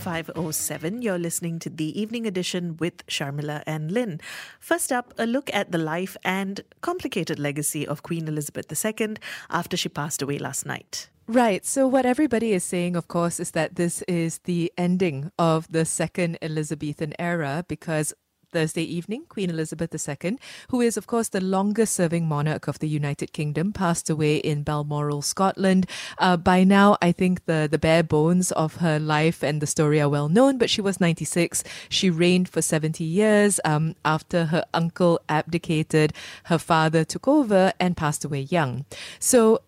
5.07. You're listening to the evening edition with Sharmila and Lynn. First up, a look at the life and complicated legacy of Queen Elizabeth II after she passed away last night. Right. So, what everybody is saying, of course, is that this is the ending of the second Elizabethan era because Thursday evening, Queen Elizabeth II, who is, of course, the longest serving monarch of the United Kingdom, passed away in Balmoral, Scotland. Uh, by now, I think the, the bare bones of her life and the story are well known, but she was 96. She reigned for 70 years. Um, after her uncle abdicated, her father took over and passed away young. So,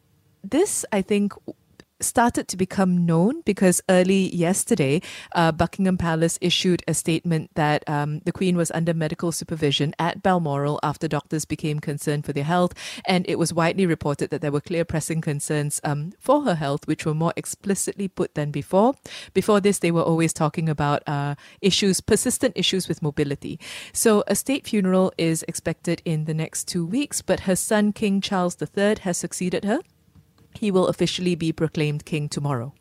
this, I think, started to become known because early yesterday, uh, Buckingham Palace issued a statement that um, the Queen was under medical supervision at Balmoral after doctors became concerned for their health. And it was widely reported that there were clear pressing concerns um, for her health, which were more explicitly put than before. Before this, they were always talking about uh, issues, persistent issues with mobility. So a state funeral is expected in the next two weeks, but her son, King Charles III, has succeeded her he will officially be proclaimed king tomorrow.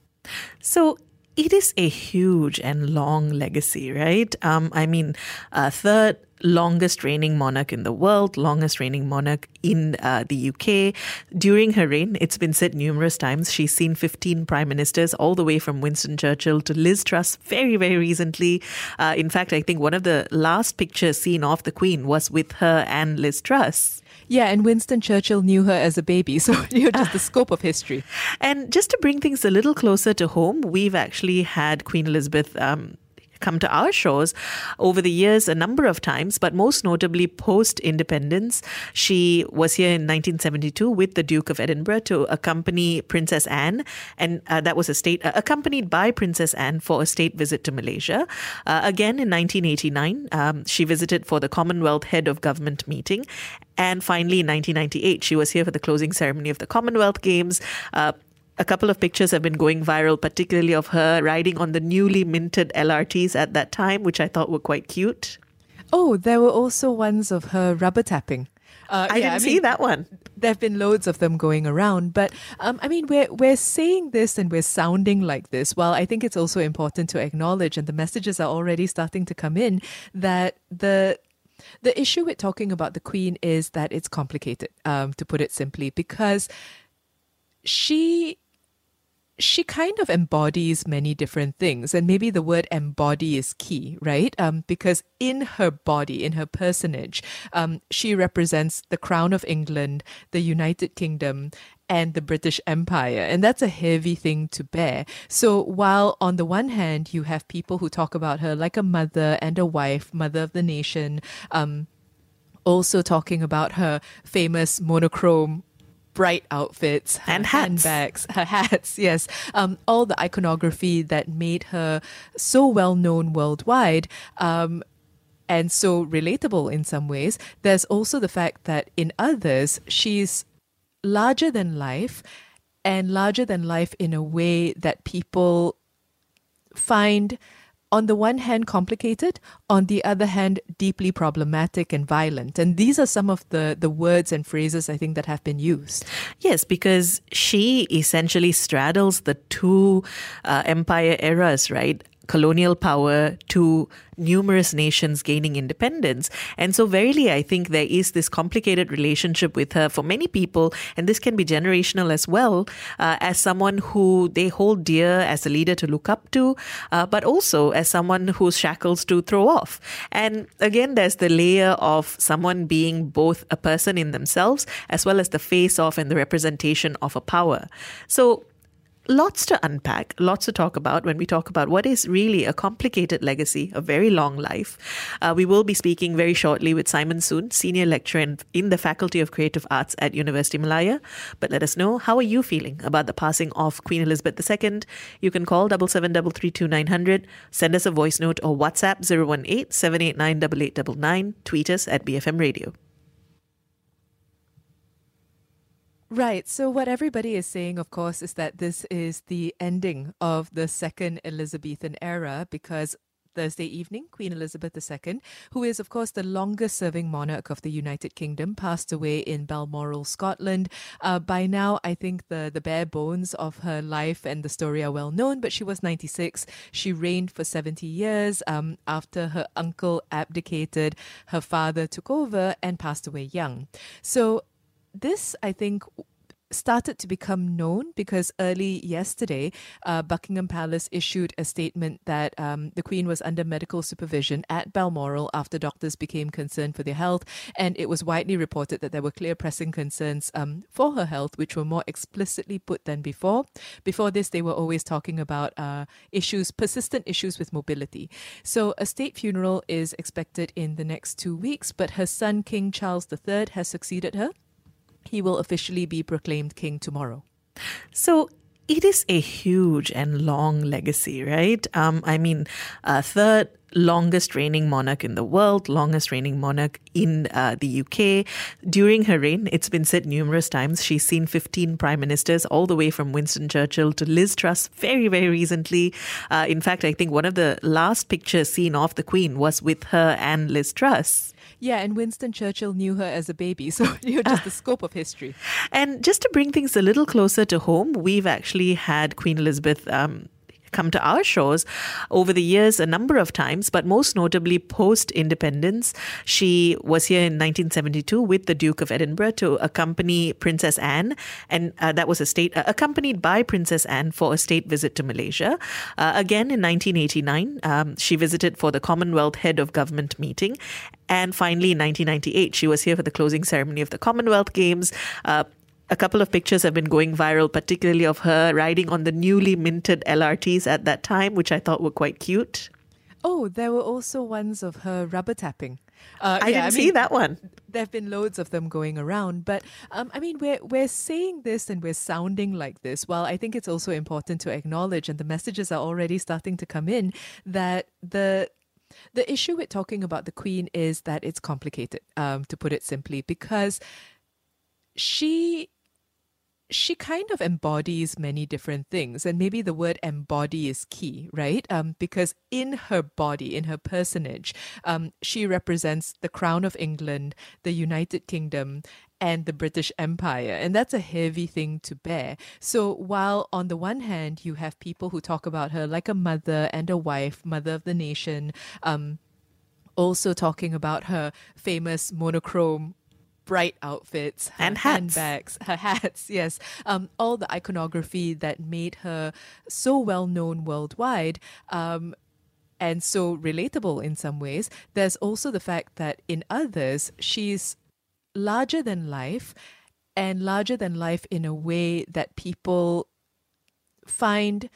So it is a huge and long legacy, right? Um, I mean, uh, third longest reigning monarch in the world, longest reigning monarch in uh, the UK. During her reign, it's been said numerous times, she's seen 15 prime ministers, all the way from Winston Churchill to Liz Truss very, very recently. Uh, in fact, I think one of the last pictures seen of the Queen was with her and Liz Truss. Yeah, and Winston Churchill knew her as a baby, so you know just the scope of history. And just to bring things a little closer to home, we've actually had Queen Elizabeth um, come to our shows over the years a number of times, but most notably post independence. She was here in 1972 with the Duke of Edinburgh to accompany Princess Anne, and uh, that was a state uh, accompanied by Princess Anne for a state visit to Malaysia. Uh, again in 1989, um, she visited for the Commonwealth Head of Government meeting. And finally, in 1998, she was here for the closing ceremony of the Commonwealth Games. A couple of pictures have been going viral, particularly of her riding on the newly minted LRTs at that time, which I thought were quite cute. Oh, there were also ones of her rubber tapping. Uh, I yeah, didn't I see that one. There have been loads of them going around, but um, I mean, we're we're saying this and we're sounding like this. Well, I think it's also important to acknowledge, and the messages are already starting to come in that the the issue with talking about the Queen is that it's complicated, um, to put it simply, because she she kind of embodies many different things. And maybe the word embody is key, right? Um, because in her body, in her personage, um, she represents the crown of England, the United Kingdom, and the British Empire. And that's a heavy thing to bear. So while on the one hand, you have people who talk about her like a mother and a wife, mother of the nation, um, also talking about her famous monochrome bright outfits and hats. handbags, her hats, yes, um, all the iconography that made her so well known worldwide. Um, and so relatable in some ways. There's also the fact that in others, she's larger than life and larger than life in a way that people find on the one hand complicated, on the other hand deeply problematic and violent. And these are some of the, the words and phrases I think that have been used. Yes, because she essentially straddles the two uh, empire eras, right? Colonial power to numerous nations gaining independence. And so, verily, I think there is this complicated relationship with her for many people, and this can be generational as well, uh, as someone who they hold dear as a leader to look up to, uh, but also as someone whose shackles to throw off. And again, there's the layer of someone being both a person in themselves as well as the face of and the representation of a power. So, lots to unpack, lots to talk about when we talk about what is really a complicated legacy, a very long life. Uh, we will be speaking very shortly with Simon Soon, Senior Lecturer in, in, the Faculty of Creative Arts at University Malaya. But let us know, how are you feeling about the passing of Queen Elizabeth II? You can call 77332900, send us a voice note or WhatsApp 018 789 tweet us at BFM Radio. Right. So, what everybody is saying, of course, is that this is the ending of the second Elizabethan era because Thursday evening, Queen Elizabeth II, who is, of course, the longest serving monarch of the United Kingdom, passed away in Balmoral, Scotland. Uh, by now, I think the, the bare bones of her life and the story are well known, but she was 96. She reigned for 70 years. Um, after her uncle abdicated, her father took over and passed away young. So, this, I think, started to become known because early yesterday, uh, Buckingham Palace issued a statement that um, the Queen was under medical supervision at Balmoral after doctors became concerned for their health. And it was widely reported that there were clear pressing concerns um, for her health, which were more explicitly put than before. Before this, they were always talking about uh, issues, persistent issues with mobility. So a state funeral is expected in the next two weeks, but her son, King Charles III, has succeeded her he will officially be proclaimed king tomorrow. So it is a huge and long legacy, right? Um, I mean, uh, third longest reigning monarch in the world, longest reigning monarch in uh, the UK. During her reign, it's been said numerous times, she's seen 15 prime ministers, all the way from Winston Churchill to Liz Truss very, very recently. Uh, in fact, I think one of the last pictures seen of the Queen was with her and Liz Truss. Yeah, and Winston Churchill knew her as a baby, so you're just the scope of history. And just to bring things a little closer to home, we've actually had Queen Elizabeth. Um, come to our shows over the years a number of times, but most notably post independence. She was here in 1972 with the Duke of Edinburgh to accompany Princess Anne, and uh, that was a state uh, accompanied by Princess Anne for a state visit to Malaysia. Uh, again in 1989, um, she visited for the Commonwealth Head of Government meeting, and finally, in 1998, she was here for the closing ceremony of the Commonwealth Games. A couple of pictures have been going viral, particularly of her riding on the newly minted LRTs at that time, which I thought were quite cute. Oh, there were also ones of her rubber tapping. Uh, I yeah, didn't I mean, see that one. There have been loads of them going around, but um, I mean, we're we're saying this and we're sounding like this. While I think it's also important to acknowledge, and the messages are already starting to come in, that the the issue with talking about the Queen is that it's complicated, um, to put it simply, because she she kind of embodies many different things and maybe the word embody is key right um, because in her body in her personage um, she represents the crown of england the united kingdom and the British Empire. And that's a heavy thing to bear. So, while on the one hand, you have people who talk about her like a mother and a wife, mother of the nation, um, also talking about her famous monochrome bright outfits and hats. handbags, her hats, yes, um, all the iconography that made her so well known worldwide. Um, and so relatable in some ways. There's also the fact that in others, she's larger than life and larger than life in a way that people find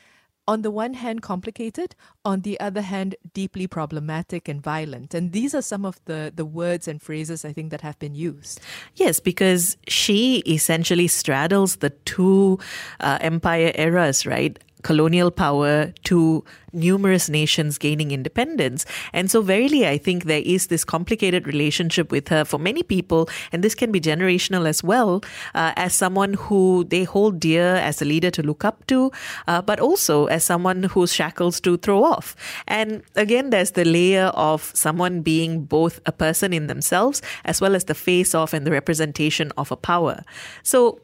on the one hand complicated on the other hand deeply problematic and violent. And these are some of the the words and phrases i think that have been used. Yes because she essentially straddles the two uh, empire eras right colonial power to numerous nations gaining independence. And so, verily, I think there is this complicated relationship with her for many people, and this can be generational as well, uh, as someone who they hold dear as a leader to look up to, uh, but also as someone whose shackles to throw off. And again, there's the layer of someone being both a person in themselves as well as the face of and the representation of a power. So,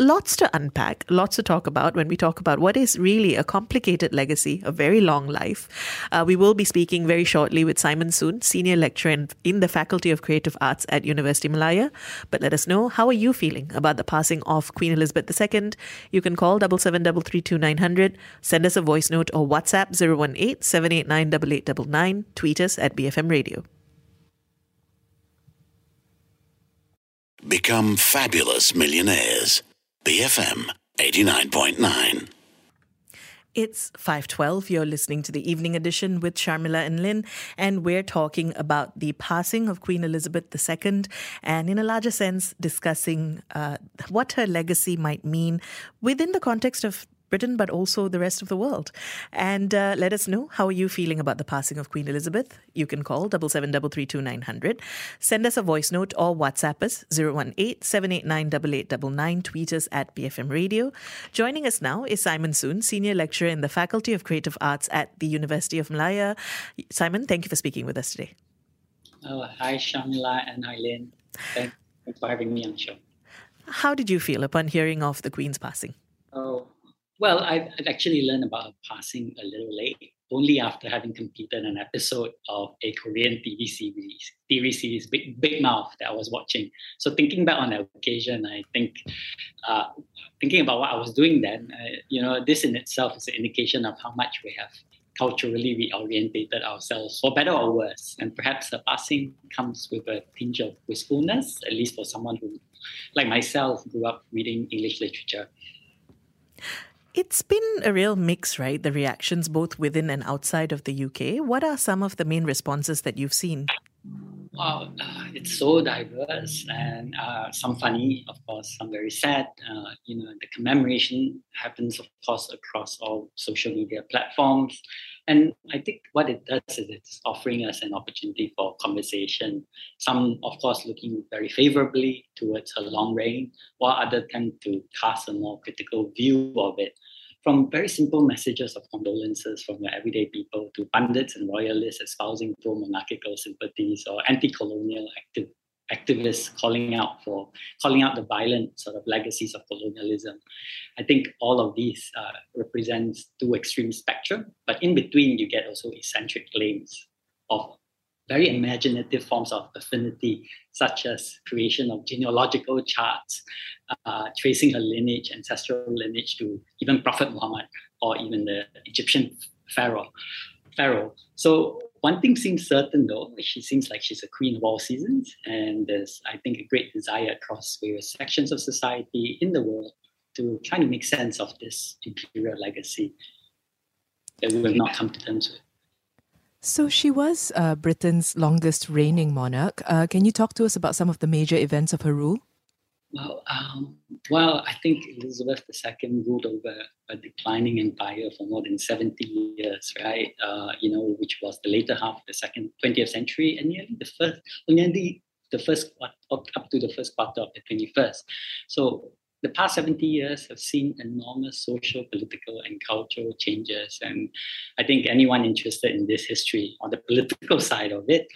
lots to unpack, lots to talk about when we talk about what is really a complicated legacy, a very long life. Uh, we will be speaking very shortly with Simon Soon, senior lecturer in, in, the Faculty of Creative Arts at University Malaya. But let us know how are you feeling about the passing of Queen Elizabeth II. You can call double seven double three two nine hundred, send us a voice note or WhatsApp 018 789 8899, tweet us at BFM Radio. Become fabulous millionaires. BFM 89.9. It's 512. You're listening to the evening edition with Sharmila and Lynn, and we're talking about the passing of Queen Elizabeth II and, in a larger sense, discussing uh, what her legacy might mean within the context of Britain, but also the rest of the world. And uh, let us know how are you feeling about the passing of Queen Elizabeth. You can call double seven double three two nine hundred. Send us a voice note or WhatsApp us 018 789 Tweet us at BFM Radio. Joining us now is Simon Soon, Senior Lecturer in the Faculty of Creative Arts at the University of Malaya. Simon, thank you for speaking with us today. Oh, hi, Sharmila and Eileen. Thanks for having me on the show. How did you feel upon hearing of the Queen's passing? Well, I've, I've actually learned about passing a little late, only after having completed an episode of a Korean TV series, TV series Big, Big Mouth that I was watching. So thinking back on that occasion, I think, uh, thinking about what I was doing then, uh, you know, this in itself is an indication of how much we have culturally reorientated ourselves, for better or worse. And perhaps the passing comes with a tinge of wistfulness, at least for someone who, like myself, grew up reading English literature. It's been a real mix, right? The reactions both within and outside of the UK. What are some of the main responses that you've seen? Wow, uh, it's so diverse and uh, some funny, of course, some very sad. Uh, you know, the commemoration happens, of course, across all social media platforms. And I think what it does is it's offering us an opportunity for conversation. Some, of course, looking very favorably towards her long reign, while others tend to cast a more critical view of it from very simple messages of condolences from the everyday people to pundits and royalists espousing pro monarchical sympathies or anti colonial active, activists calling out for calling out the violent sort of legacies of colonialism. I think all of these uh, represents two extreme spectrum, but in between you get also eccentric claims of very imaginative forms of affinity, such as creation of genealogical charts, uh, tracing her lineage, ancestral lineage to even Prophet Muhammad or even the Egyptian pharaoh. Pharaoh. So one thing seems certain though, she seems like she's a queen of all seasons, and there's I think a great desire across various sections of society in the world to try to make sense of this imperial legacy that we have not come to terms with. So she was uh, Britain's longest reigning monarch. Uh, can you talk to us about some of the major events of her rule? Well, um, well, I think Elizabeth II ruled over a declining empire for more than 70 years, right? Uh, you know, which was the later half of the second 20th century and nearly the first, nearly the first up, up to the first quarter of the 21st. So the past 70 years have seen enormous social, political, and cultural changes. And I think anyone interested in this history on the political side of it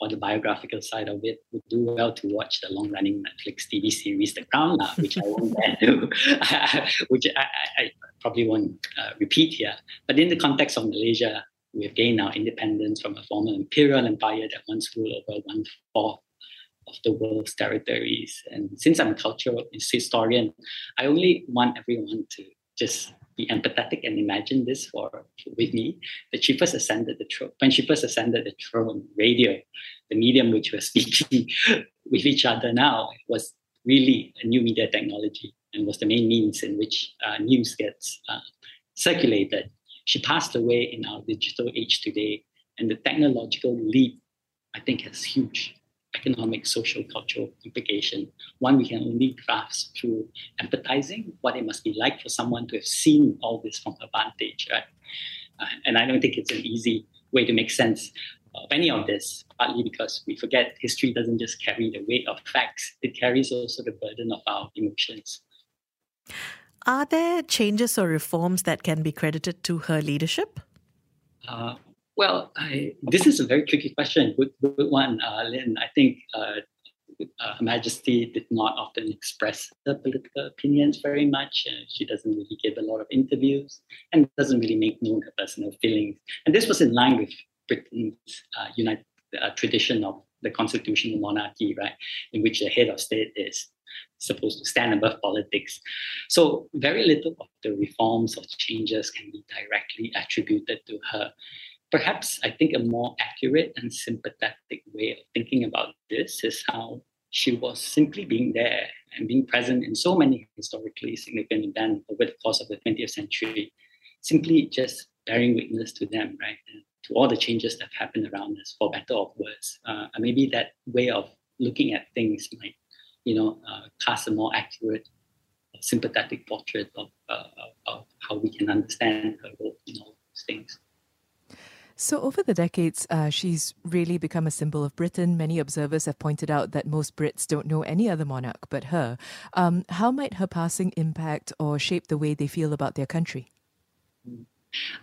or the biographical side of it would do well to watch the long running Netflix TV series, The Crown, uh, which I won't which I, I, probably won't uh, repeat here. But in the context of Malaysia, we've gained our independence from a former imperial empire that once ruled over one fourth of the world's territories. And since I'm a cultural historian, I only want everyone to just be empathetic and imagine this for with me. That she first ascended the throne when she first ascended the throne, radio, the medium which we're speaking with each other now, was really a new media technology and was the main means in which uh, news gets uh, circulated. She passed away in our digital age today, and the technological leap, I think, is huge economic, social, cultural implication. One we can only grasp through empathizing what it must be like for someone to have seen all this from her vantage, right? Uh, and I don't think it's an easy way to make sense of any of this, partly because we forget history doesn't just carry the weight of facts, it carries also the burden of our emotions. Are there changes or reforms that can be credited to her leadership? Uh, well, I, this is a very tricky question. Good, good one, uh, Lynn. I think uh, uh, Her Majesty did not often express her political opinions very much. Uh, she doesn't really give a lot of interviews and doesn't really make known her personal feelings. And this was in line with Britain's uh, United, uh, tradition of the constitutional monarchy, right, in which the head of state is supposed to stand above politics. So very little of the reforms or changes can be directly attributed to her perhaps I think a more accurate and sympathetic way of thinking about this is how she was simply being there and being present in so many historically significant events over the course of the 20th century, simply just bearing witness to them, right? And To all the changes that have happened around us, for better or worse. Uh, maybe that way of looking at things might, you know, uh, cast a more accurate sympathetic portrait of, uh, of how we can understand her role in all these things. So, over the decades, uh, she's really become a symbol of Britain. Many observers have pointed out that most Brits don't know any other monarch but her. Um, how might her passing impact or shape the way they feel about their country?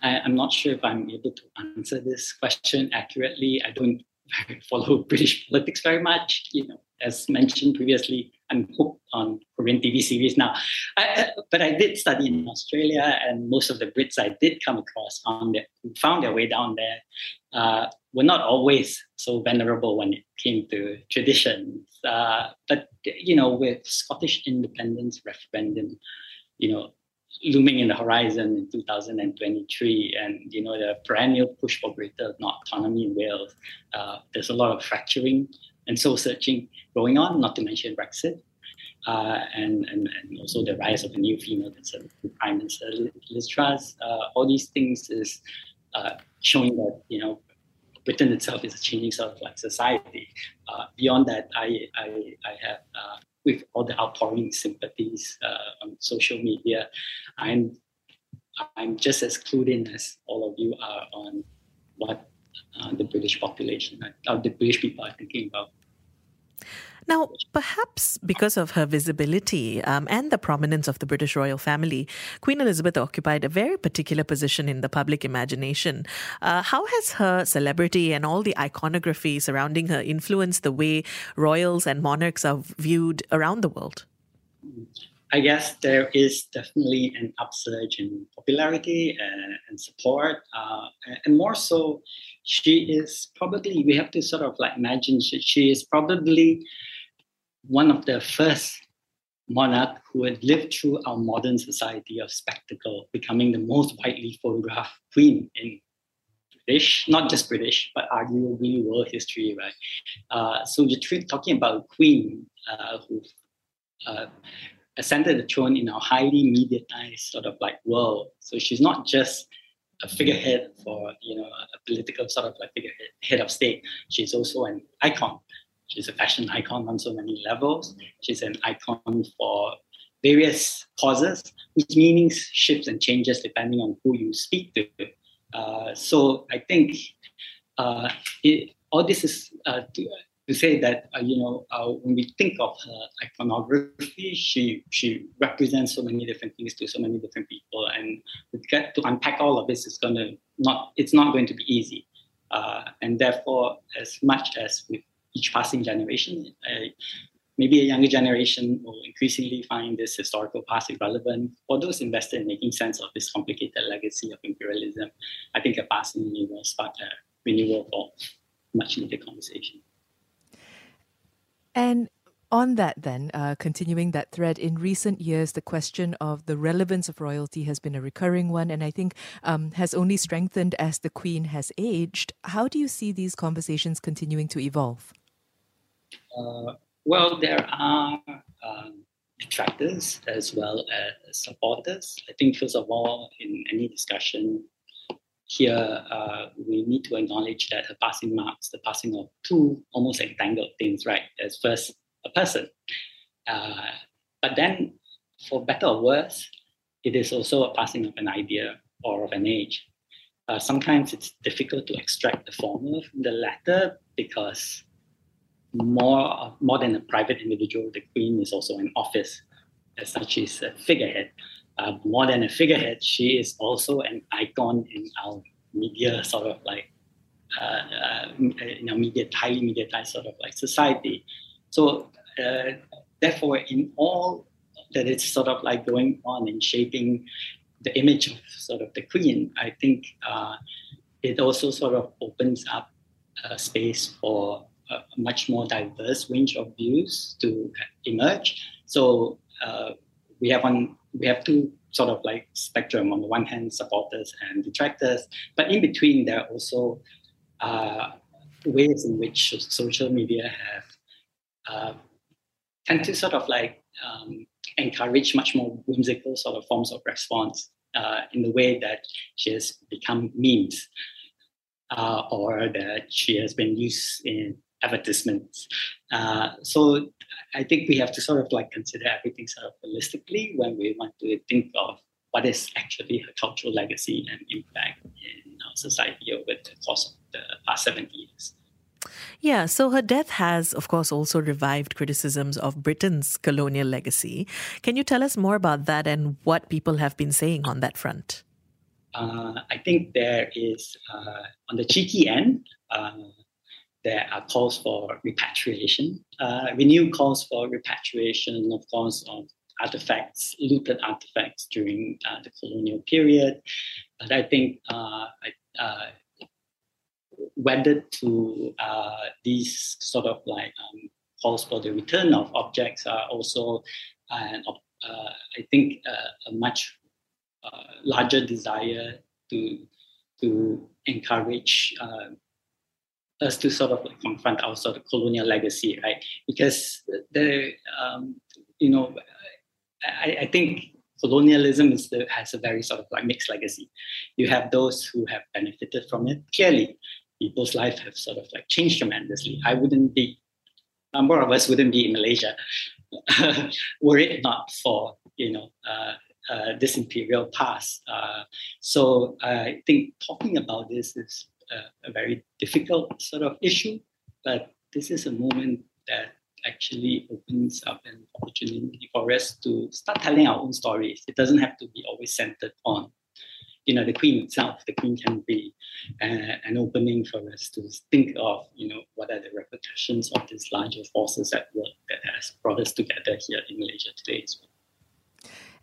I, am not sure if I'm able to answer this question accurately. I don't follow British politics very much. You know, as mentioned previously, I'm hooked on Korean TV series now. I, but I did study in Australia, and most of the Brits I did come across found who found their way down there uh, were not always so venerable when it came to traditions. Uh, but you know, with Scottish independence referendum, you know, looming in the horizon in 2023 and you know the perennial push for greater autonomy in wales uh, there's a lot of fracturing and soul searching going on not to mention brexit uh, and, and, and also the rise of a new female prime minister liz truss uh, all these things is uh, showing that you know britain itself is a changing sort of like society uh, beyond that i i, I have uh, with all the outpouring sympathies uh, on social media. I'm I'm just as clued in as all of you are on what uh, the British population, uh, the British people are thinking about. Now, perhaps because of her visibility um, and the prominence of the British royal family, Queen Elizabeth occupied a very particular position in the public imagination. Uh, how has her celebrity and all the iconography surrounding her influenced the way royals and monarchs are viewed around the world? I guess there is definitely an upsurge in popularity and, and support, uh, and more so, she is probably we have to sort of like imagine she, she is probably one of the first monarch who had lived through our modern society of spectacle, becoming the most widely photographed queen in British, not just British, but arguably world history, right? Uh, so you're talking about a queen uh, who uh, ascended the throne in a highly mediatized sort of like world. So she's not just a figurehead for you know a political sort of like figurehead head of state. She's also an icon She's a fashion icon on so many levels. She's an icon for various causes, which meanings shifts and changes depending on who you speak to. Uh, so I think uh, it, all this is uh, to, to, say that uh, you know uh, when we think of her iconography, she she represents so many different things to so many different people, and to get to unpack all of this is to not it's not going to be easy. Uh, and therefore, as much as with each passing generation. Uh, maybe a younger generation will increasingly find this historical past irrelevant. For those invested in making sense of this complicated legacy of imperialism, I think a passing will spark a renewal for much needed conversation. And on that, then, uh, continuing that thread, in recent years, the question of the relevance of royalty has been a recurring one, and I think um, has only strengthened as the Queen has aged. How do you see these conversations continuing to evolve? Uh, well, there are um, detractors as well as supporters. I think, first of all, in any discussion here, uh, we need to acknowledge that her passing marks the passing of two almost entangled things, right? As first, a person. Uh, but then, for better or worse, it is also a passing of an idea or of an age. Uh, sometimes it's difficult to extract the former from the latter because more more than a private individual, the queen is also an office. As such, she's a figurehead. Uh, more than a figurehead, she is also an icon in our media sort of like uh, uh, in our media, highly mediatized sort of like society. So uh, therefore, in all that is sort of like going on and shaping the image of sort of the queen, I think uh, it also sort of opens up a space for a much more diverse range of views to emerge. So uh, we have one, we have two sort of like spectrum. On the one hand, supporters and detractors, but in between, there are also uh, ways in which social media have uh, tend to sort of like um, encourage much more whimsical sort of forms of response uh, in the way that she has become memes. Uh, or that she has been used in advertisements. Uh, so I think we have to sort of like consider everything sort of holistically when we want to think of what is actually her cultural legacy and impact in our society over the course of the past 70 years. Yeah, so her death has, of course, also revived criticisms of Britain's colonial legacy. Can you tell us more about that and what people have been saying on that front? Uh, I think there is, uh, on the cheeky end, uh, there are calls for repatriation, uh, renewed calls for repatriation, of course, of artifacts, looted artifacts during uh, the colonial period. But I think uh, uh, wedded to uh, these sort of like um, calls for the return of objects are also, uh, I think, a much larger desire to to encourage us to sort of like confront our sort of colonial legacy, right? Because the um, you know, I, I think colonialism is the, has a very sort of like mixed legacy. You have those who have benefited from it. Clearly, people's life have sort of like changed tremendously. I wouldn't be, a number of us wouldn't be in Malaysia were it not for you know uh, uh, this imperial past. Uh, so I think talking about this is a, a very difficult sort of issue, but this is a moment that actually opens up an opportunity for us to start telling our own stories. It doesn't have to be always centered on, you know, the queen itself. The queen can be uh, an opening for us to think of, you know, what are the repercussions of these larger forces at work that has brought us together here in Malaysia today as well.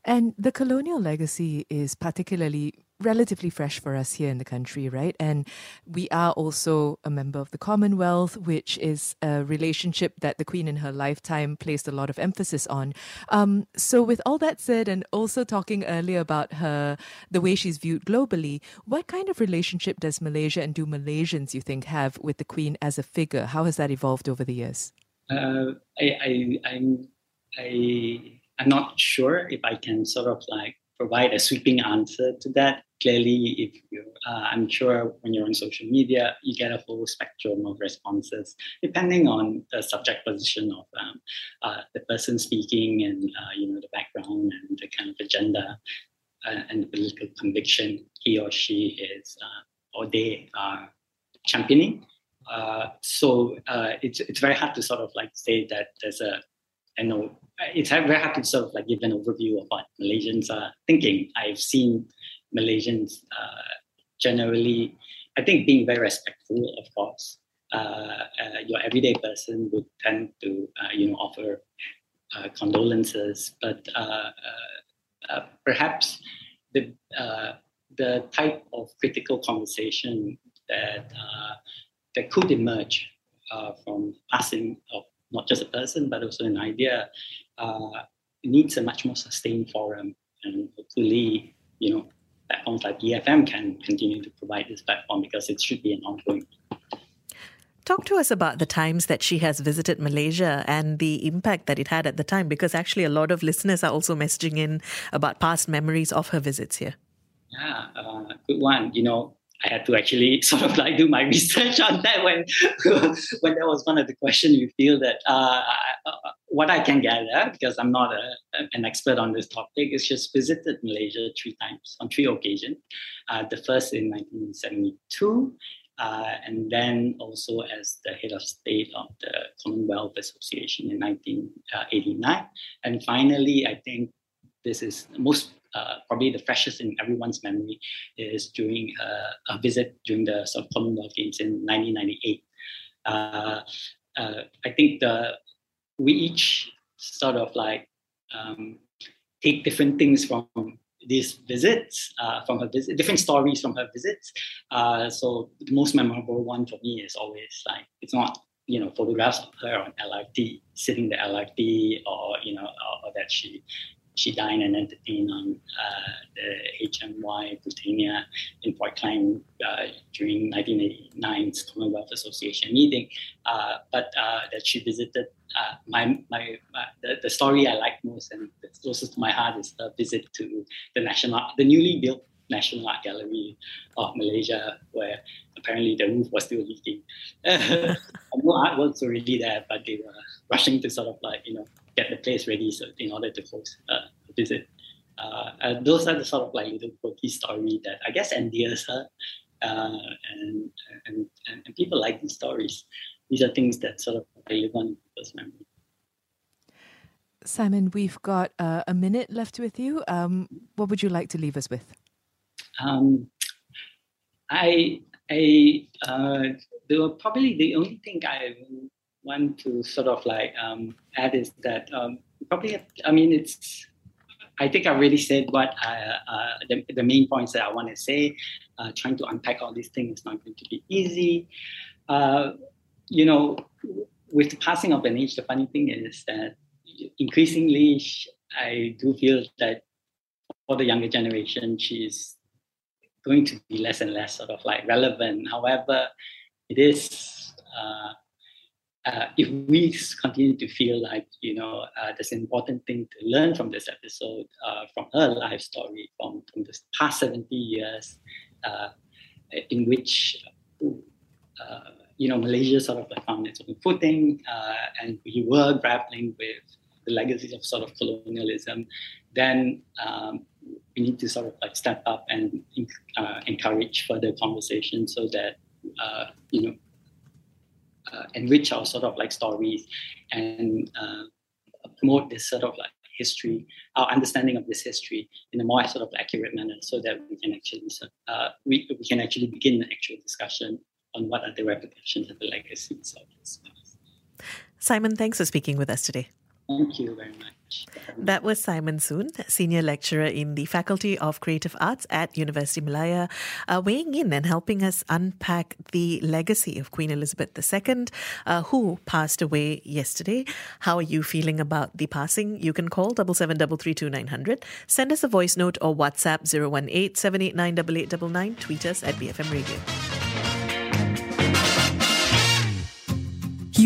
And the colonial legacy is particularly relatively fresh for us here in the country, right? And we are also a member of the Commonwealth, which is a relationship that the Queen in her lifetime placed a lot of emphasis on. Um, so, with all that said, and also talking earlier about her, the way she's viewed globally, what kind of relationship does Malaysia and do Malaysians, you think, have with the Queen as a figure? How has that evolved over the years? Uh, I, I, I'm, I, I'm not sure if I can sort of like provide a sweeping answer to that clearly, if you, uh, I'm sure when you're on social media, you get a whole spectrum of responses depending on the subject position of um, uh, the person speaking and uh, you know the background and the kind of agenda uh, and the political conviction he or she is uh, or they are championing. Uh, so it's it's very hard to sort of like say that there's a I know uh, it's very hard to sort of like give an overview of what Malaysians are thinking. I've seen Malaysians uh, generally, I think, being very respectful, of course. Uh, uh, your everyday person would tend to, uh, you know, offer condolences, but perhaps the the type of critical conversation that that could emerge uh, from passing of not just a person but also an idea uh, needs a much more sustained forum and hopefully you know platforms like BFM can continue to provide this platform because it should be an ongoing. Talk to us about the times that she has visited Malaysia and the impact that it had at the time, because actually a lot of listeners are also messaging in about past memories of her visits here. Yeah, uh, good one. You know, I had to actually sort of like do my research on that when when that was one of the questions. You feel that uh, uh, what I can gather, because I'm not a, an expert on this topic, is just visited Malaysia three times on three occasions. Uh, the first in 1972, uh, and then also as the head of state of the Commonwealth Association in 1989. And finally, I think this is most uh, probably the freshest in everyone's memory is during uh, a visit during the sort of Commonwealth Games in 1998. Uh, uh, I think the we each sort of like um, take different things from these visits, uh, from her visit, different stories from her visits. Uh, so the most memorable one for me is always like it's not you know photographs of her on LRT sitting the LRT or you know or, or that she she dined and entertained on uh, the HMY Britannia in Port uh, during 1989's Commonwealth Association meeting. Uh, but uh, that she visited uh, my, my, my the, the, story I like most and the closest to my heart is the visit to the national the newly built National Art Gallery of Malaysia, where apparently the roof was still leaking. no artworks were really there, but they were rushing to sort of like you know get the place ready so in order to host uh, a visit. Uh, those are the sort of like little quirky story that I guess endears her, uh, and, and, and people like these stories. These are things that sort of live on in people's memory. Simon, we've got uh, a minute left with you. Um, what would you like to leave us with? Um, I, I, uh, the, probably the only thing I want to sort of like um, add is that um, probably, I mean, it's, I think I already said what I, uh, the, the main points that I want to say. Uh, trying to unpack all these things is not going to be easy. Uh, you know, with the passing of an age, the funny thing is that increasingly, I do feel that for the younger generation, she's going to be less and less sort of like relevant. However, it is uh, uh, if we continue to feel like you know uh, there's an important thing to learn from this episode, uh, from her life story, from from the past 70 years, uh, in which uh, you know Malaysia sort of like found its own footing, and we were grappling with the legacies of sort of colonialism, then um, we need to sort of like step up and uh, encourage further conversation so that uh, you know uh, enrich our sort of like stories and uh, promote this sort of like history, our understanding of this history in a more sort of accurate manner, so that we can actually uh, we, we can actually begin the actual discussion on what are the repercussions of the legacies of this. past. Simon, thanks for speaking with us today. Thank you very much. That was Simon Soon, Senior Lecturer in the Faculty of Creative Arts at University Malaya, uh, weighing in and helping us unpack the legacy of Queen Elizabeth II, uh, who passed away yesterday. How are you feeling about the passing? You can call 77332900, send us a voice note or WhatsApp 018 789 tweet us at BFM Radio.